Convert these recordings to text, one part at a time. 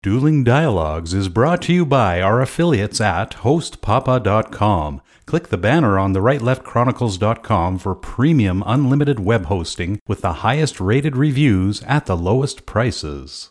Dueling Dialogues is brought to you by our affiliates at hostpapa.com. Click the banner on the rightleftchronicles.com for premium unlimited web hosting with the highest rated reviews at the lowest prices.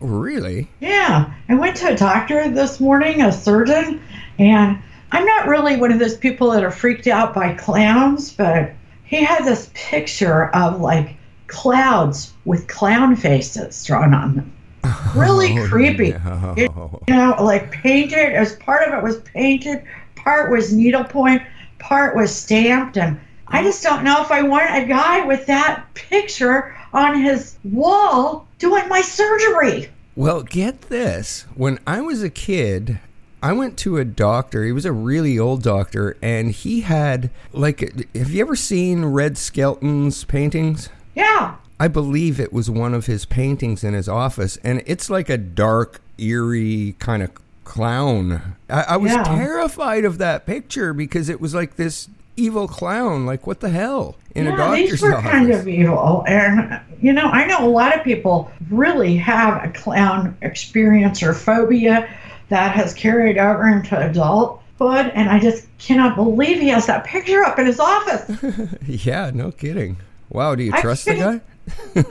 Oh, really? Yeah, I went to a doctor this morning, a surgeon, and I'm not really one of those people that are freaked out by clowns, but he had this picture of like clouds with clown faces drawn on them. Really Oh, creepy. no. It- you know, like painted, as part of it was painted, part was needlepoint, part was stamped, and I just don't know if I want a guy with that picture on his wall doing my surgery. Well, get this. When I was a kid, I went to a doctor. He was a really old doctor, and he had, like, have you ever seen Red Skelton's paintings? Yeah. I believe it was one of his paintings in his office, and it's like a dark, eerie kind of clown. I, I was Yeah. terrified of that picture because it was like this evil clown. Like, what the hell? In a yeah, doctor's these were office. kind of evil. And, you know, I know a lot of people really have a clown experience or phobia that has carried over into adulthood. And I just cannot believe he has that picture up in his office. yeah, no kidding. Wow, do you I trust the guy?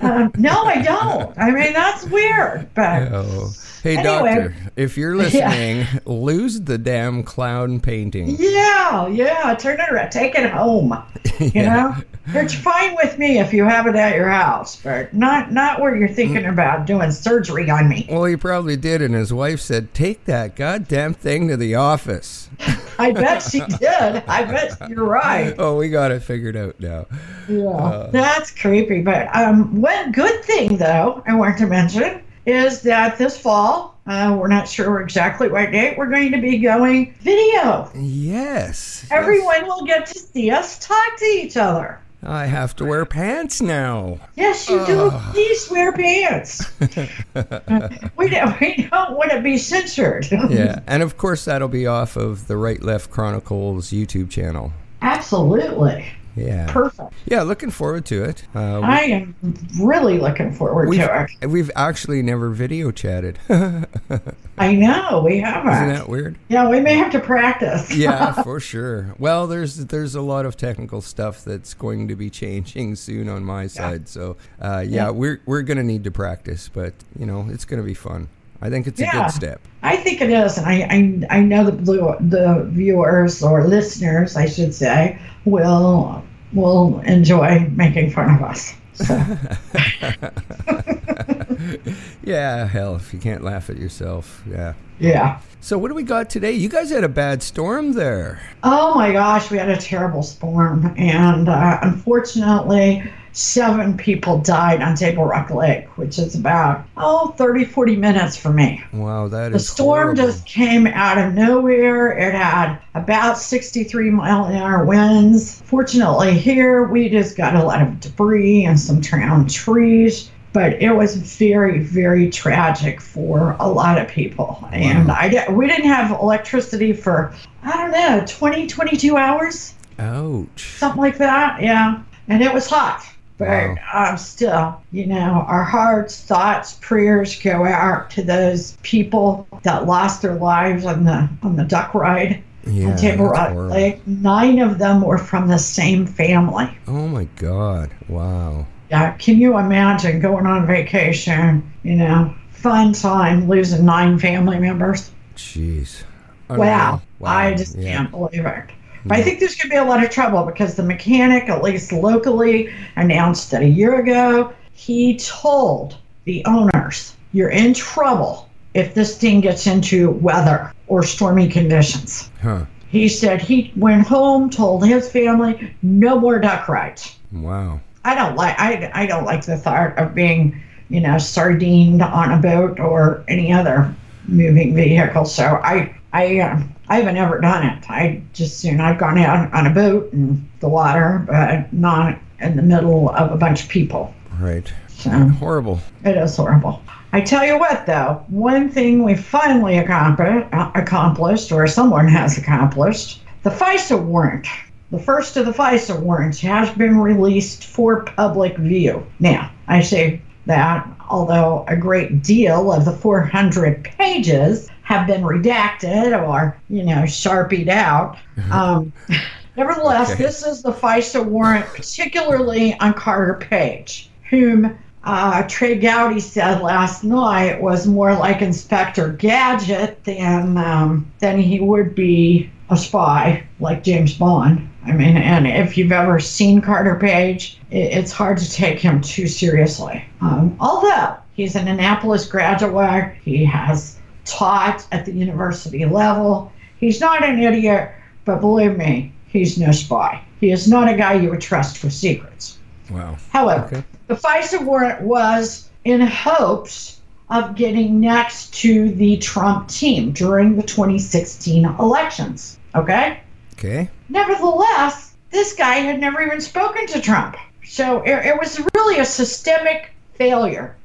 Um, no, I don't. I mean, that's weird. But Oh. Hey, Anyway. doctor, if you're listening, lose the damn clown painting. yeah, yeah, turn it around. Take it home. You know? It's fine with me if you have it at your house, but not not where you're thinking about doing surgery on me. Well, he probably did, and his wife said, "Take that goddamn thing to the office." I bet she did. I bet you're right. Oh, we got it figured out now. Yeah, that's creepy. But um, one good thing, though, I want to mention is that this fall, uh, we're not sure exactly what date, we're going to be going video. Yes. yes. Everyone will get to see us talk to each other. I have to wear pants now. Yes, you do. Please wear pants. we, don't, we don't want to be censored. Yeah, and of course that'll be off of the Right Left Chronicles YouTube channel. Absolutely. Yeah. Perfect. Yeah, looking forward to it. Uh, I am really looking forward to it. we've actually never video chatted. I know we haven't. Isn't that weird? Yeah, we may have to practice. yeah, for sure. Well, there's there's a lot of technical stuff that's going to be changing soon on my side. So, uh, yeah, we're we're gonna need to practice, but you know, it's gonna be fun. I think it's a good step. I think it is, and I, I, I know the blue, the viewers or listeners, I should say, will will enjoy making fun of us. So, Yeah, hell, if you can't laugh at yourself, yeah. yeah. So, what do we got today? You guys had a bad storm there. Oh my gosh, we had a terrible storm, and uh, unfortunately, seven people died on Table Rock Lake, which is about oh 30, 40 minutes for me. Wow, that The storm horrible. just came out of nowhere. It had about 63 mile an hour winds. Fortunately, here we just got a lot of debris and some drowned trees. But it was very, very tragic for a lot of people. And I we didn't have electricity for, I don't know, 20, 22 hours, Ouch. something like that. Yeah. And it was hot. But Wow. um, still, you know, our hearts, thoughts, prayers go out to those people that lost their lives on the on the duck ride Yeah, on Table Rock horrible. Lake. Nine of them were from the same family. Oh my god. Wow. Yeah, can you imagine going on vacation? You know, fun time losing nine family members. Jeez. Wow, Unreal. I just Yeah. can't believe it. But I think there's going to be a lot of trouble because the mechanic, at least locally, announced that a year ago he told the owners, "You're in trouble if this thing gets into weather or stormy conditions." Huh. He said he went home, told his family, "No more duck rides." Wow. I don't like I, I don't like the thought of being, you know, sardined on a boat or any other moving vehicle. So I I uh, I haven't ever done it. I just you know I've gone out on a boat in the water, but not in the middle of a bunch of people. Right. So Horrible. it is horrible. I tell you what, though, one thing we finally accompli- uh, accomplished, or someone has accomplished, the FISA warrant. The first of the FISA warrants has been released for public view. Now, I say that, although a great deal of the 400 pages have been redacted or, you know, sharpied out, um, nevertheless, Okay. this is the FISA warrant, particularly on Carter Page, whom uh, Trey Gowdy said last night was more like Inspector Gadget than um, than he would be a spy like James Bond. I mean, and if you've ever seen Carter Page, it, it's hard to take him too seriously. Um, although he's an Annapolis graduate, he has taught at the university level. He's not an idiot, but believe me, he's no spy. He is not a guy you would trust with secrets. Wow. However, Okay. the FISA warrant was in hopes of getting next to the Trump team during the 2016 elections. Okay? Okay. Nevertheless, this guy had never even spoken to Trump. So it, it was really a systemic failure.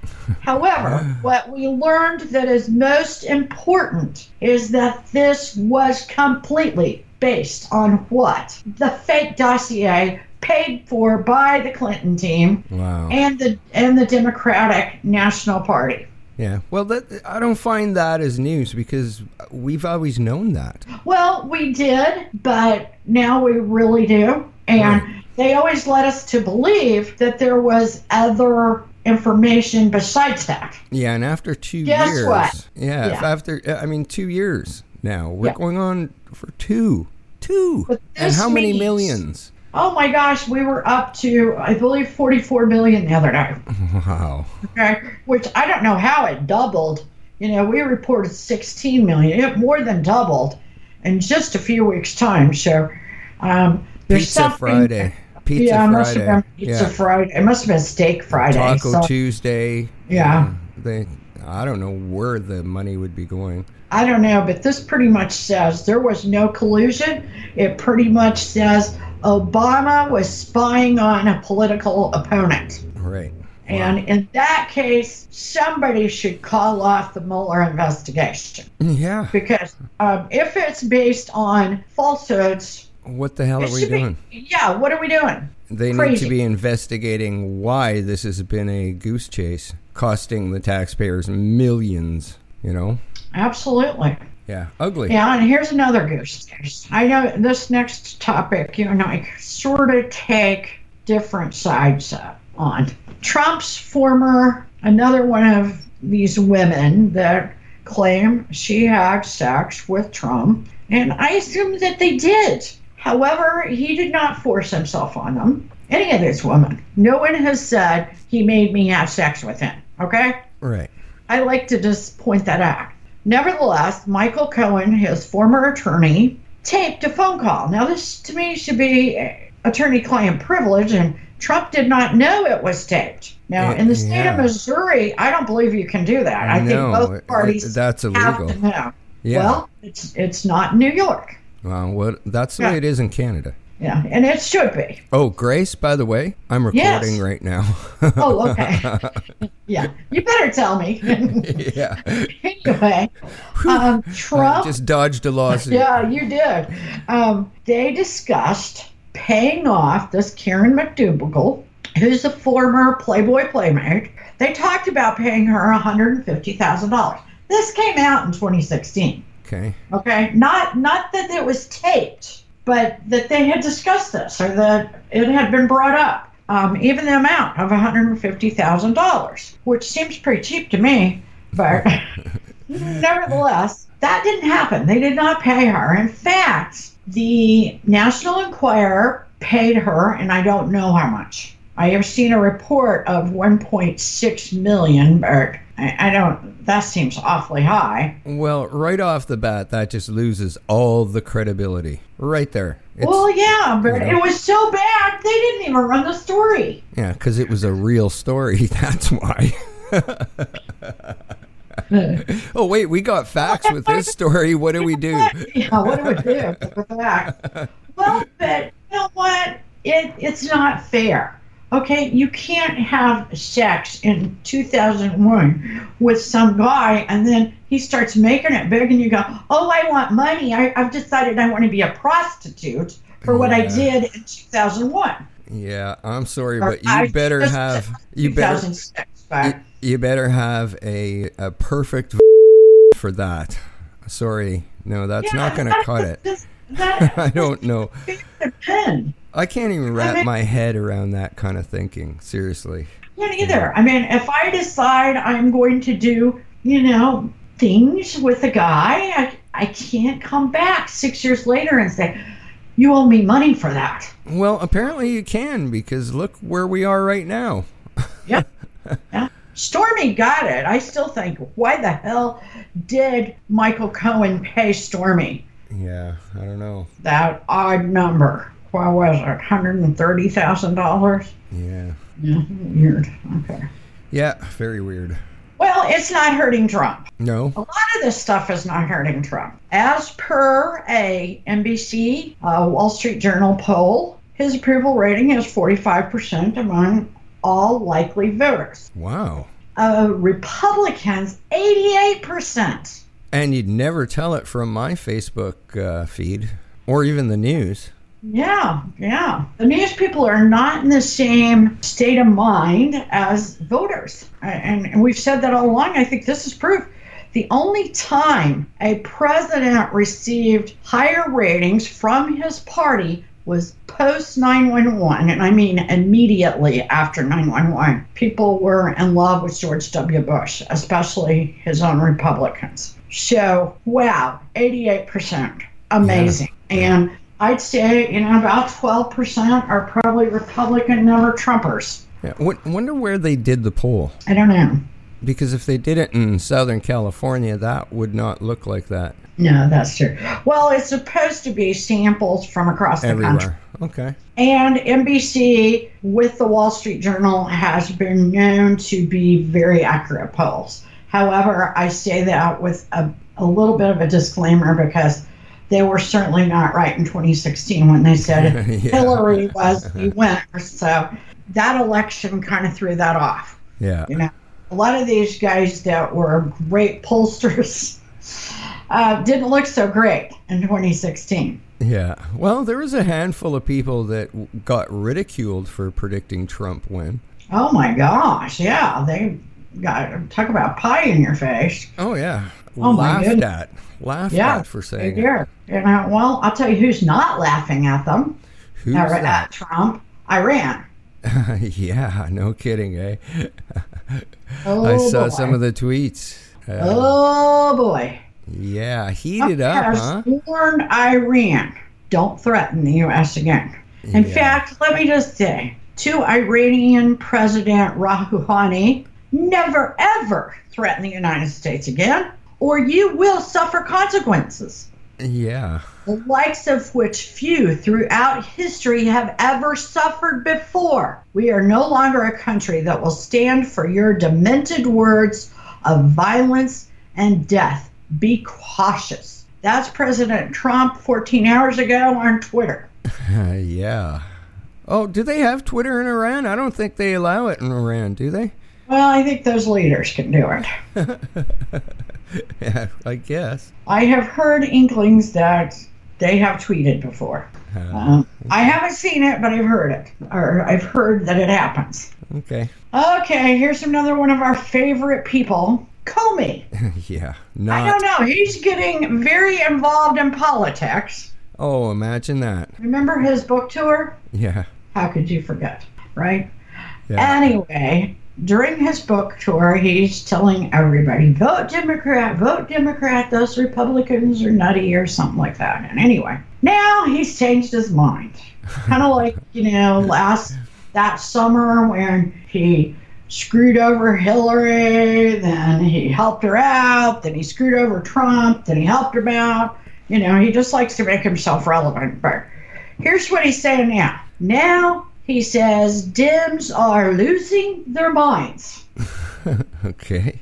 However, what we learned that is most important is that this was completely based on what? The fake dossier paid for by the Clinton team Wow. and the and the Democratic National Party. Yeah. Well, that I don't find that as news because we've always known that. Well, we did, but now we really do. And Right. they always led us to believe that there was other information besides that. Yeah, and after two Guess years, what? yeah, Yeah. after I mean two years now, we're Yeah. going on for two, two, and how many means- millions? Oh my gosh, we were up to I believe 44 million the other day. Wow. Okay, which I don't know how it doubled. You know, we reported 16 million. It more than doubled in just a few weeks' time. So um, there's Pizza something. Friday. Pizza yeah, it must Friday. have been Pizza yeah. Friday. It must have been Steak Friday. Taco so- Tuesday. Yeah. They. I don't know where the money would be going. I don't know, but this pretty much says there was no collusion. It pretty much says Obama was spying on a political opponent. Right. And in that case, somebody should call off the Mueller investigation. Yeah. Because um, if it's based on falsehoods, What the hell it are we should be- doing? yeah, what are we doing? They need to be investigating why this has been a goose chase, costing the taxpayers millions. You know. Absolutely. Yeah. Ugly. Yeah, and here's another goose chase. I know this next topic, you and I sort of take different sides on. Trump's former, another one of these women that claim she had sex with Trump, and I assume that they did. However, he did not force himself on them. Any of these women. No one has said he made me have sex with him. Okay? Right. I like to just point that out. Nevertheless, Michael Cohen, his former attorney, taped a phone call. Now, this to me should be uh, attorney client privilege, and Trump did not know it was taped. Now, in the state Yeah. of Missouri, I don't believe you can do that. I, No, think both parties that's have illegal. to know. Yeah. Well, it's it's not New York. Well, what? That's the Yeah. way it is in Canada. Yeah, and it should be. Oh, Grace, by the way, I'm Yes. recording right now. Oh, okay. yeah, you better tell me. yeah. anyway, um, I Trump just dodged a lawsuit. Yeah, you did. Um, they discussed paying off this Karen McDougal, who's a former Playboy playmate. They talked about paying her $150,000. This came out in 2016. Okay. Okay, not not that it was taped, but that they had discussed this or that it had been brought up. Um, even the amount of $150,000, which seems pretty cheap to me, but nevertheless, that didn't happen. They did not pay her. In fact, the National Enquirer paid her, and I don't know how much. I have seen a report of 1.6 million, but I, I don't. That seems awfully high. Well, right off the bat, that just loses all the credibility. Right there. It's, well, yeah, but you know. it was so bad they didn't even run the story. yeah, because it was a real story. That's why. oh wait, we got facts with this story. What do we do? yeah, what do we do with that? Well, but you know what? It it's not fair. Okay, you can't have sex in 2001 with some guy and then he starts making it big and you go, oh, I want money. I, I've decided I want to be a prostitute for what I did in 2001. Yeah, I'm sorry, Or but you I better have you better you, you better have a a perfect for that. Sorry, no, that's not going to cut it. that- I don't know. I can't even wrap mean- my head around that kind of thinking. Seriously. Can't either. I mean, if I decide I'm going to do, you know, things with a guy, I, I can't come back six years later and say, you owe me money for that. Well, apparently you can because look where we are right now. Yeah. yeah. Stormy got it. I still think, why the hell did Michael Cohen pay Stormy Yeah, I don't know. that odd number? What was it, $130,000? Yeah. Yeah, weird. Okay. Yeah, very weird. Well, it's not hurting Trump. No. A lot of this stuff is not hurting Trump. As per a NBC uh, Wall Street Journal poll, his approval rating is 45% among all likely voters. Wow. Uh, Republicans, 88%. And you'd never tell it from my Facebook uh, feed or even the news. Yeah, yeah. The news people are not in the same state of mind as voters. And, and we've said that all along. I think this is proof. The only time a president received higher ratings from his party was post 911, and I mean immediately after 911. People were in love with George W. Bush, especially his own Republicans. So, wow, 88%. Amazing. And I'd say, you know, about 12% are probably Republican, never Trumpers. Yeah. Wonder where they did the poll. I don't know. Because if they did it in Southern California, that would not look like that No, that's true. Well, it's supposed to be samples from across the country. Okay. And NBC with the Wall Street Journal has been known to be very accurate polls. However, I say that with a, a little bit of a disclaimer because they were certainly not right in 2016 when they said Yeah. Hillary was the winner. So that election kind of threw that off. Yeah. You know, a lot of these guys that were great pollsters uh, didn't look so great in 2016. Yeah. Well, there was a handful of people that got ridiculed for predicting Trump win. Oh my gosh, yeah, they got talk about pie in your face. Oh yeah. Oh, my Laughed goodness. at. Laughed Yeah, at for They saying it. did. You know, well, I'll tell you who's not laughing at them. Who's that? at Trump. Iran. yeah, no kidding, eh? Oh, I saw boy. some of the tweets. Uh, Oh boy. Yeah, heated up, huh? warned Iran, don't threaten the U.S. again. In Yeah. fact, let me just say, to Iranian President Rouhani, never ever threaten the United States again, or you will suffer consequences. Yeah. the likes of which few throughout history have ever suffered before. We are no longer a country that will stand for your demented words of violence and death. Be cautious. That's President Trump 14 hours ago on Twitter. Uh, yeah. Oh, do they have Twitter in Iran? I don't think they allow it in Iran, do they? Well, I think those leaders can do it. yeah, I guess. I have heard inklings that they have tweeted before. Uh, Um, I haven't seen it, but I've heard it, or I've heard that it happens. okay. Okay, here's another one of our favorite people, Comey. yeah. I don't know. He's getting very involved in politics. Oh, imagine that. Remember his book tour? Yeah. How could you forget? Right? Yeah. Anyway, during his book tour, he's telling everybody, vote Democrat, vote Democrat. Those Republicans are nutty or something like that. And anyway, now he's changed his mind. kind of like, you know, last that summer when he screwed over Hillary, then he helped her out, then he screwed over Trump, then he helped her out. You know, he just likes to make himself relevant. But here's what he's saying now. Now he says Dems are losing their minds. Okay.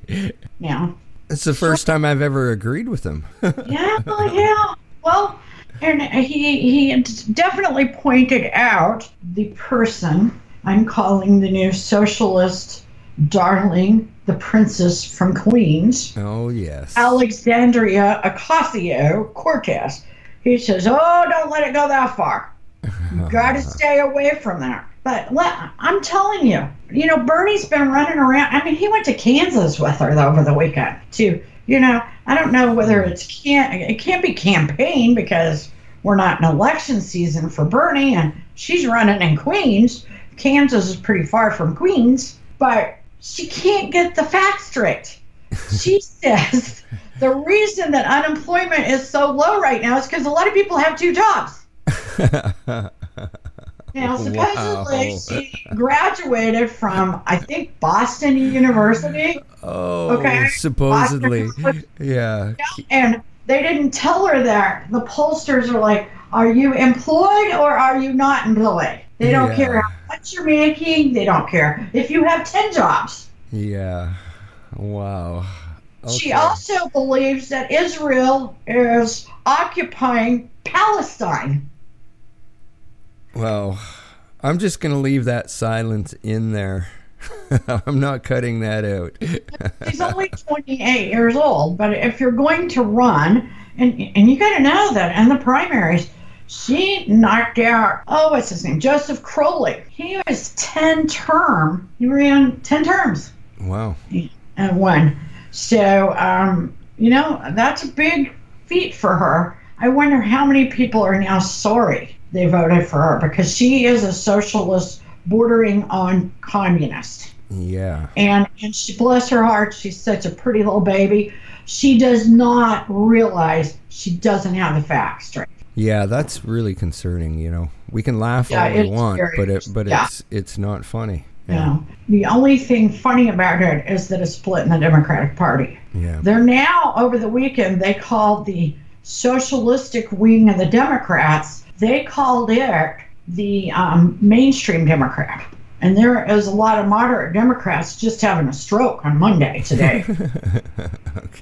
Now, It's the first time I've ever agreed with him. yeah, yeah. Well, and he he definitely pointed out the person I'm calling the new socialist darling, the princess from Queens. Oh yes, Alexandria Ocasio Cortez. He says, "Oh, don't let it go that far. You got to stay away from that." But let, I'm telling you, you know, Bernie's been running around. I mean, he went to Kansas with her over the weekend too. You know, I don't know whether mm. it's can't it can't be campaign because we're not in election season for Bernie, and she's running in Queens. Kansas is pretty far from Queens, but she can't get the facts straight. She says the reason that unemployment is so low right now is because a lot of people have two jobs. Now, supposedly Wow. she graduated from, I think, Boston University, Oh, Okay. supposedly, yeah. and they didn't tell her that. The pollsters are like, "Are you employed or are you not employed?" They don't Yeah. care how much you're making. They don't care if you have ten jobs. Yeah. Wow. She also believes that Israel is occupying Palestine. Well, I'm just going to leave that silence in there. I'm not cutting that out. She's only 28 years old, but if you're going to run, and and you got to know that in the primaries, she knocked out oh, what's his name, Joseph Crowley. He was 10 term. He ran 10 terms wow. and won. So um, you know that's a big feat for her. I wonder how many people are now sorry they voted for her because she is a socialist bordering on communist. Yeah. And and she bless her heart, she's such a pretty little baby. She does not realize she doesn't have the facts straight. Yeah, that's really concerning, you know. We can laugh Yeah, all we want, but it but yeah. it's it's not funny. You know, the only thing funny about it is that it's split in the Democratic Party. Yeah. They're now over the weekend they called the socialistic wing of the Democrats. They called it the um, mainstream Democrat. And there is a lot of moderate Democrats just having a stroke on Monday today.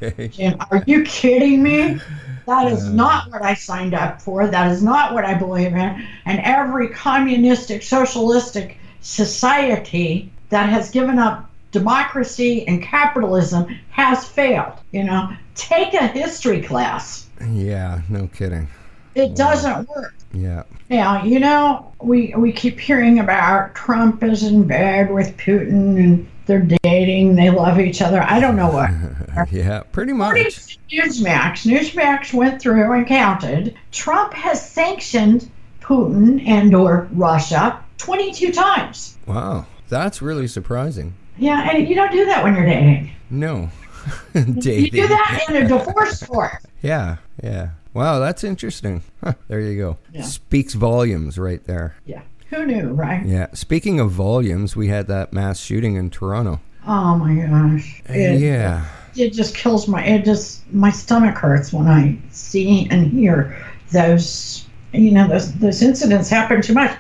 Okay. And are you kidding me? That is not what I signed up for. That is not what I believe in. And every communistic, socialistic society that has given up democracy and capitalism has failed. You know, take a history class. Yeah, no kidding. It doesn't work. Yeah. Now, you know, we we keep hearing about Trump is in bed with Putin and they're dating, they love each other. I don't know what. Yeah, pretty much. Newsmax, Newsmax went through and counted. Trump has sanctioned Putin and or Russia 22 times. Wow. That's really surprising. Yeah, and you don't do that when you're dating. No. dating. You do that in a divorce court. Yeah, yeah. Wow, that's interesting. Huh, there you go. Yeah. Speaks volumes right there. Yeah. Who knew, right? Yeah. Speaking of volumes, we had that mass shooting in Toronto. Oh my gosh. Uh, it, yeah. it just kills my it just my stomach hurts when I see and hear those you know those those incidents happen too much.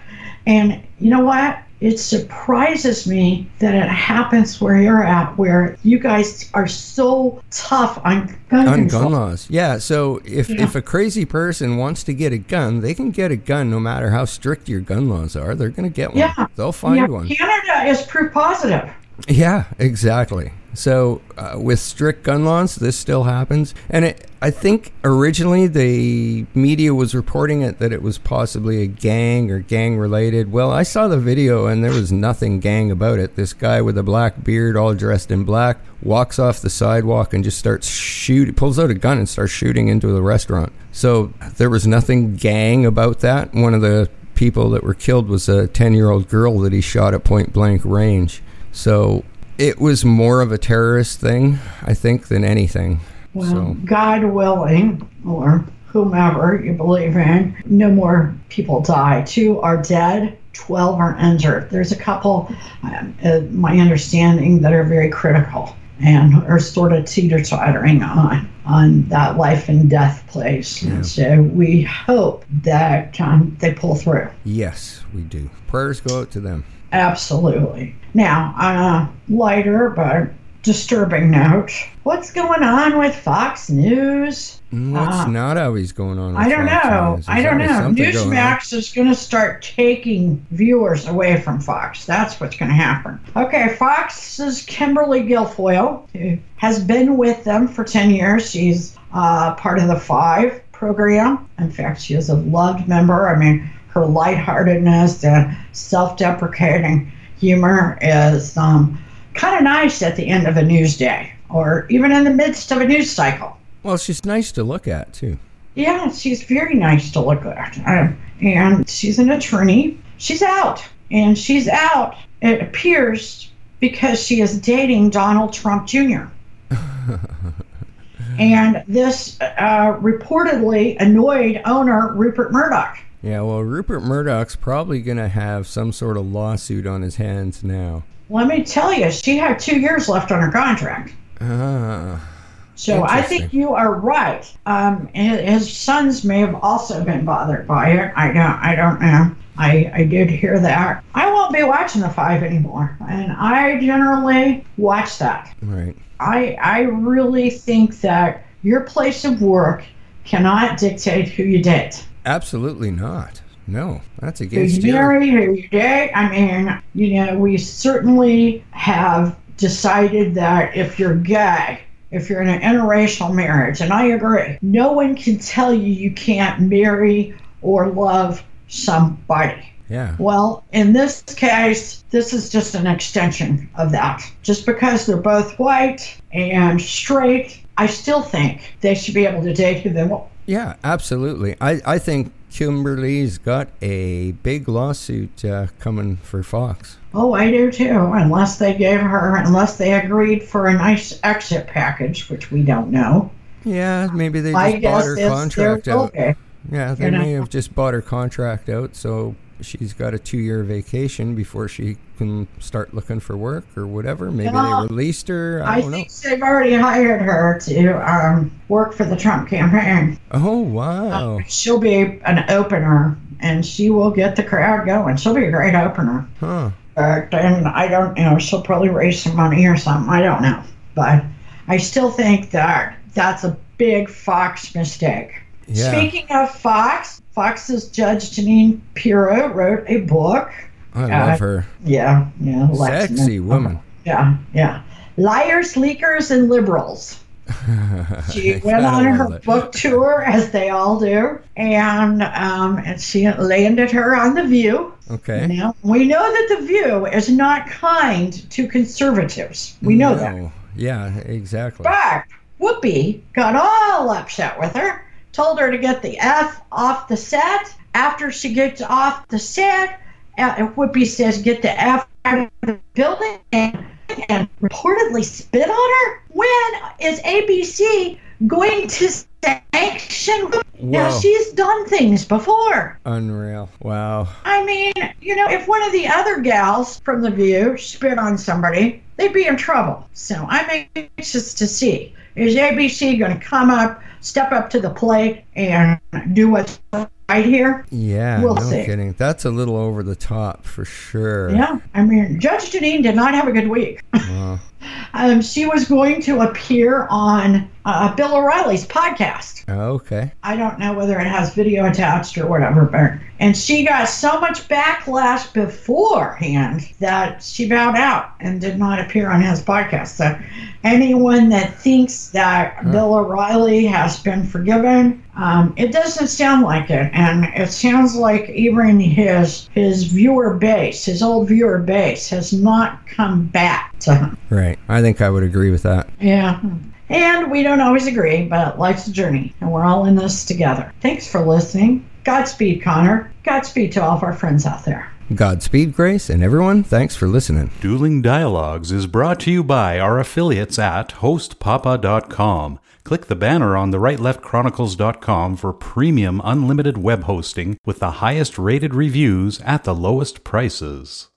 And you know what? It surprises me that it happens where you're at, where you guys are so tough on gun On gun laws. Yeah, so if, Yeah. if a crazy person wants to get a gun, they can get a gun no matter how strict your gun laws are. They're going to get one. Yeah. They'll find yeah, one. Canada is proof positive. Yeah, exactly. So uh, with strict gun laws, this still happens, and it, I think originally the media was reporting it that it was possibly a gang or gang related. Well, I saw the video and there was nothing gang about it. This guy with a black beard, all dressed in black, walks off the sidewalk and just starts shoot, pulls out a gun and starts shooting into the restaurant. So there was nothing gang about that. One of the people that were killed was a 10 year old girl that he shot at point blank range. So it was more of a terrorist thing, I think, than anything. Well, so God willing, or whomever you believe in, no more people die. Two are dead, 12 are injured. There's a couple, um, uh, my understanding, that are very critical and are sort of teeter tottering on, on that life and death place. And so we hope that um, they pull through. yes, we do. Prayers go out to them. Absolutely. Now, on a lighter but disturbing note. What's going on with Fox News? What's Uh, not always going on? I don't Fox know. I don't know. something going. Newsmax is going to start taking viewers away from Fox. That's what's going to happen. Okay, Fox's Kimberly Guilfoyle who has been with them for 10 years. She's uh, part of the Five program. In fact, she is a loved member. I mean, her lightheartedness and self deprecating humor is um, kind of nice at the end of a news day or even in the midst of a news cycle. Well, she's nice to look at too. Yeah, she's very nice to look at. Uh, and she's an attorney. She's out. And she's out, it appears, because she is dating Donald Trump Jr. and this uh, reportedly annoyed owner, Rupert Murdoch. Yeah, well, Rupert Murdoch's probably going to have some sort of lawsuit on his hands now. Let me tell you, she had two years left on her contract. Ah, So I think you are right. Um, his sons may have also been bothered by it. I don't. I don't know. I, I did hear that. I won't be watching the five anymore, and I generally watch that. right. I I really think that your place of work cannot dictate who you date. Absolutely not. No, that's against you you. marry, who you date. I mean, you know, we certainly have decided that if you're gay, if you're in an interracial marriage, and I agree, no one can tell you you can't marry or love somebody. Yeah. Well, in this case, this is just an extension of that. Just because they're both white and straight, I still think they should be able to date who they want. Yeah, absolutely. I, I think Kimberly's got a big lawsuit uh, coming for Fox. Oh, I do too. Unless they gave her, unless they agreed for a nice exit package, which we don't know. Yeah, maybe they just bought her contract out. be. Yeah, they You know. may have just bought her contract out, so she's got a two-year vacation before she can start looking for work or whatever. Maybe they released her. I I don't know. think they've already hired her to um, work for the Trump campaign. Oh wow! She'll be an opener, and she will get the crowd going. She'll be a great opener. Huh? But and I don't know. She'll probably raise some money or something. I don't know. But I still think that that's a big Fox mistake. Yeah. Speaking of Fox, Fox's Judge Jeanine Pirro wrote a book. I uh, love her. Yeah, yeah. Sexy woman. Yeah, yeah. Liars, leakers, and liberals. She went on her book tour, as they all do, and um, and she landed her on the View. Okay. Now we know that the View is not kind to conservatives. We know that. Yeah, exactly. But Whoopi got all upset with her, told her to get the F off the set. After she gets off the set, uh, Whoopi says, "Get the F out of the building," and, and reportedly spit on her. When is ABC going to sanction? Now she's done things before. Unreal. Wow. I mean, you know, if one of the other gals from The View spit on somebody, they'd be in trouble. So I'm anxious to see is ABC going to come up, step up to the plate, and do what's right here? Yeah, We'll no see. kidding. That's a little over the top for sure. Yeah, I mean, Judge Jeanine did not have a good week. Wow. Um, she was going to appear on uh, Bill O'Reilly's podcast. Okay. I don't know whether it has video attached or whatever, but and she got so much backlash beforehand that she bowed out and did not appear on his podcast. So anyone that thinks that Bill O'Reilly has been forgiven, um, it doesn't sound like it, and it sounds like even his his viewer base, his old viewer base, has not come back to him. Right. I think I would agree with that. Yeah. And we don't always agree, but life's a journey, and we're all in this together. Thanks for listening. Godspeed, Connor. Godspeed to all of our friends out there. Godspeed, Grace, and everyone, thanks for listening. Dueling Dialogues is brought to you by our affiliates at hostpapa.com. Click the banner on the rightleftchronicles.com for premium unlimited web hosting with the highest rated reviews at the lowest prices.